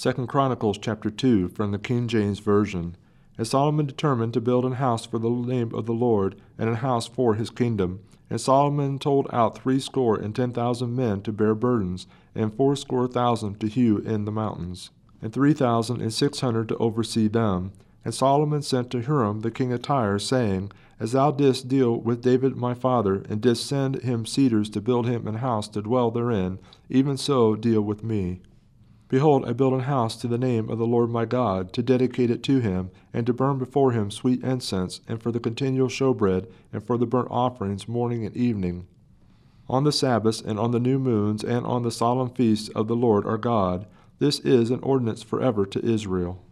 2 Chronicles chapter 2 from the King James Version. And Solomon determined to build an house for the name of the Lord, and an house for his kingdom. And Solomon told out threescore and ten thousand men to bear burdens, and fourscore thousand to hew in the mountains, and three thousand and six hundred to oversee them. And Solomon sent to Hiram the king of Tyre, saying, As thou didst deal with David my father, and didst send him cedars to build him an house to dwell therein, even so deal with me. Behold, I build an house to the name of the Lord my God, to dedicate it to him, and to burn before him sweet incense, and for the continual showbread, and for the burnt offerings morning and evening. On the Sabbaths, and on the new moons, and on the solemn feasts of the Lord our God, this is an ordinance forever to Israel.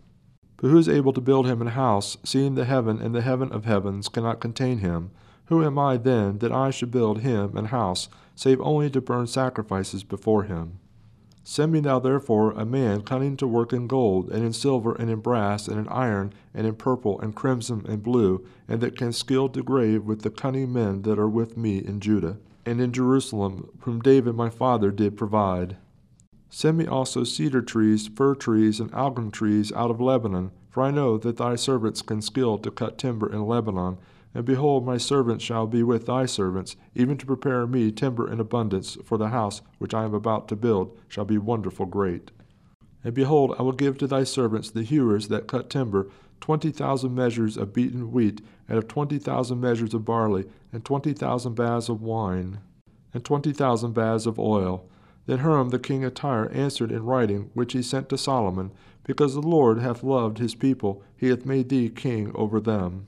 But who is able to build him an house, seeing the heaven and the heaven of heavens cannot contain him? Who am I then that I should build him an house, save only to burn sacrifices before him? Send me now therefore a man cunning to work in gold, and in silver, and in brass, and in iron, and in purple, and crimson, and blue, and that can skill to grave with the cunning men that are with me in Judah, and in Jerusalem, whom David my father did provide. Send me also cedar trees, fir trees, and algum trees out of Lebanon, for I know that thy servants can skill to cut timber in Lebanon, and behold, my servants shall be with thy servants, even to prepare me timber in abundance, for the house which I am about to build shall be wonderful great. And behold, I will give to thy servants the hewers that cut timber twenty thousand measures of beaten wheat, and of twenty thousand measures of barley, and twenty thousand baths of wine, and twenty thousand baths of oil. Then Hiram the king of Tyre answered in writing, which he sent to Solomon, Because the Lord hath loved his people, he hath made thee king over them.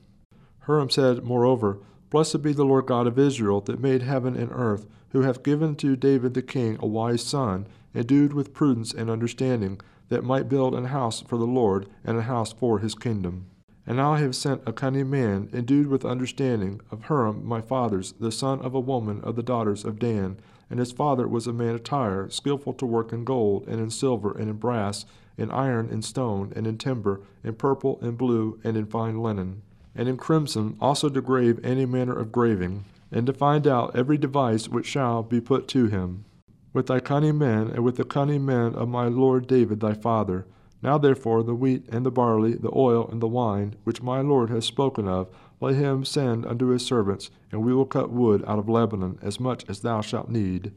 Huram said, Moreover, Blessed be the Lord God of Israel, that made heaven and earth, who hath given to David the king a wise son, endued with prudence and understanding, that might build an house for the Lord, and a house for his kingdom. And now I have sent a cunning man, endued with understanding, of Huram my father's, the son of a woman of the daughters of Dan. And his father was a man of Tyre, skilful to work in gold, and in silver, and in brass, in iron, and stone, and in timber, in purple, and blue, and in fine linen and in crimson also to grave any manner of graving, and to find out every device which shall be put to him, with thy cunning men, and with the cunning men of my lord David thy father. Now therefore the wheat and the barley, the oil and the wine, which my lord has spoken of, let him send unto his servants, and we will cut wood out of Lebanon as much as thou shalt need.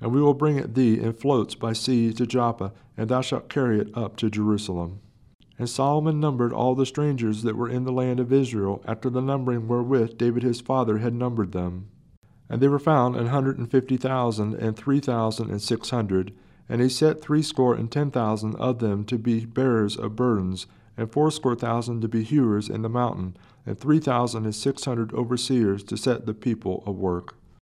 And we will bring it thee in floats by sea to Joppa, and thou shalt carry it up to Jerusalem. And Solomon numbered all the strangers that were in the land of Israel, after the numbering wherewith David his father had numbered them. And they were found an hundred and fifty thousand and three thousand and six hundred. And he set threescore and ten thousand of them to be bearers of burdens, and fourscore thousand to be hewers in the mountain, and three thousand and six hundred overseers to set the people of work.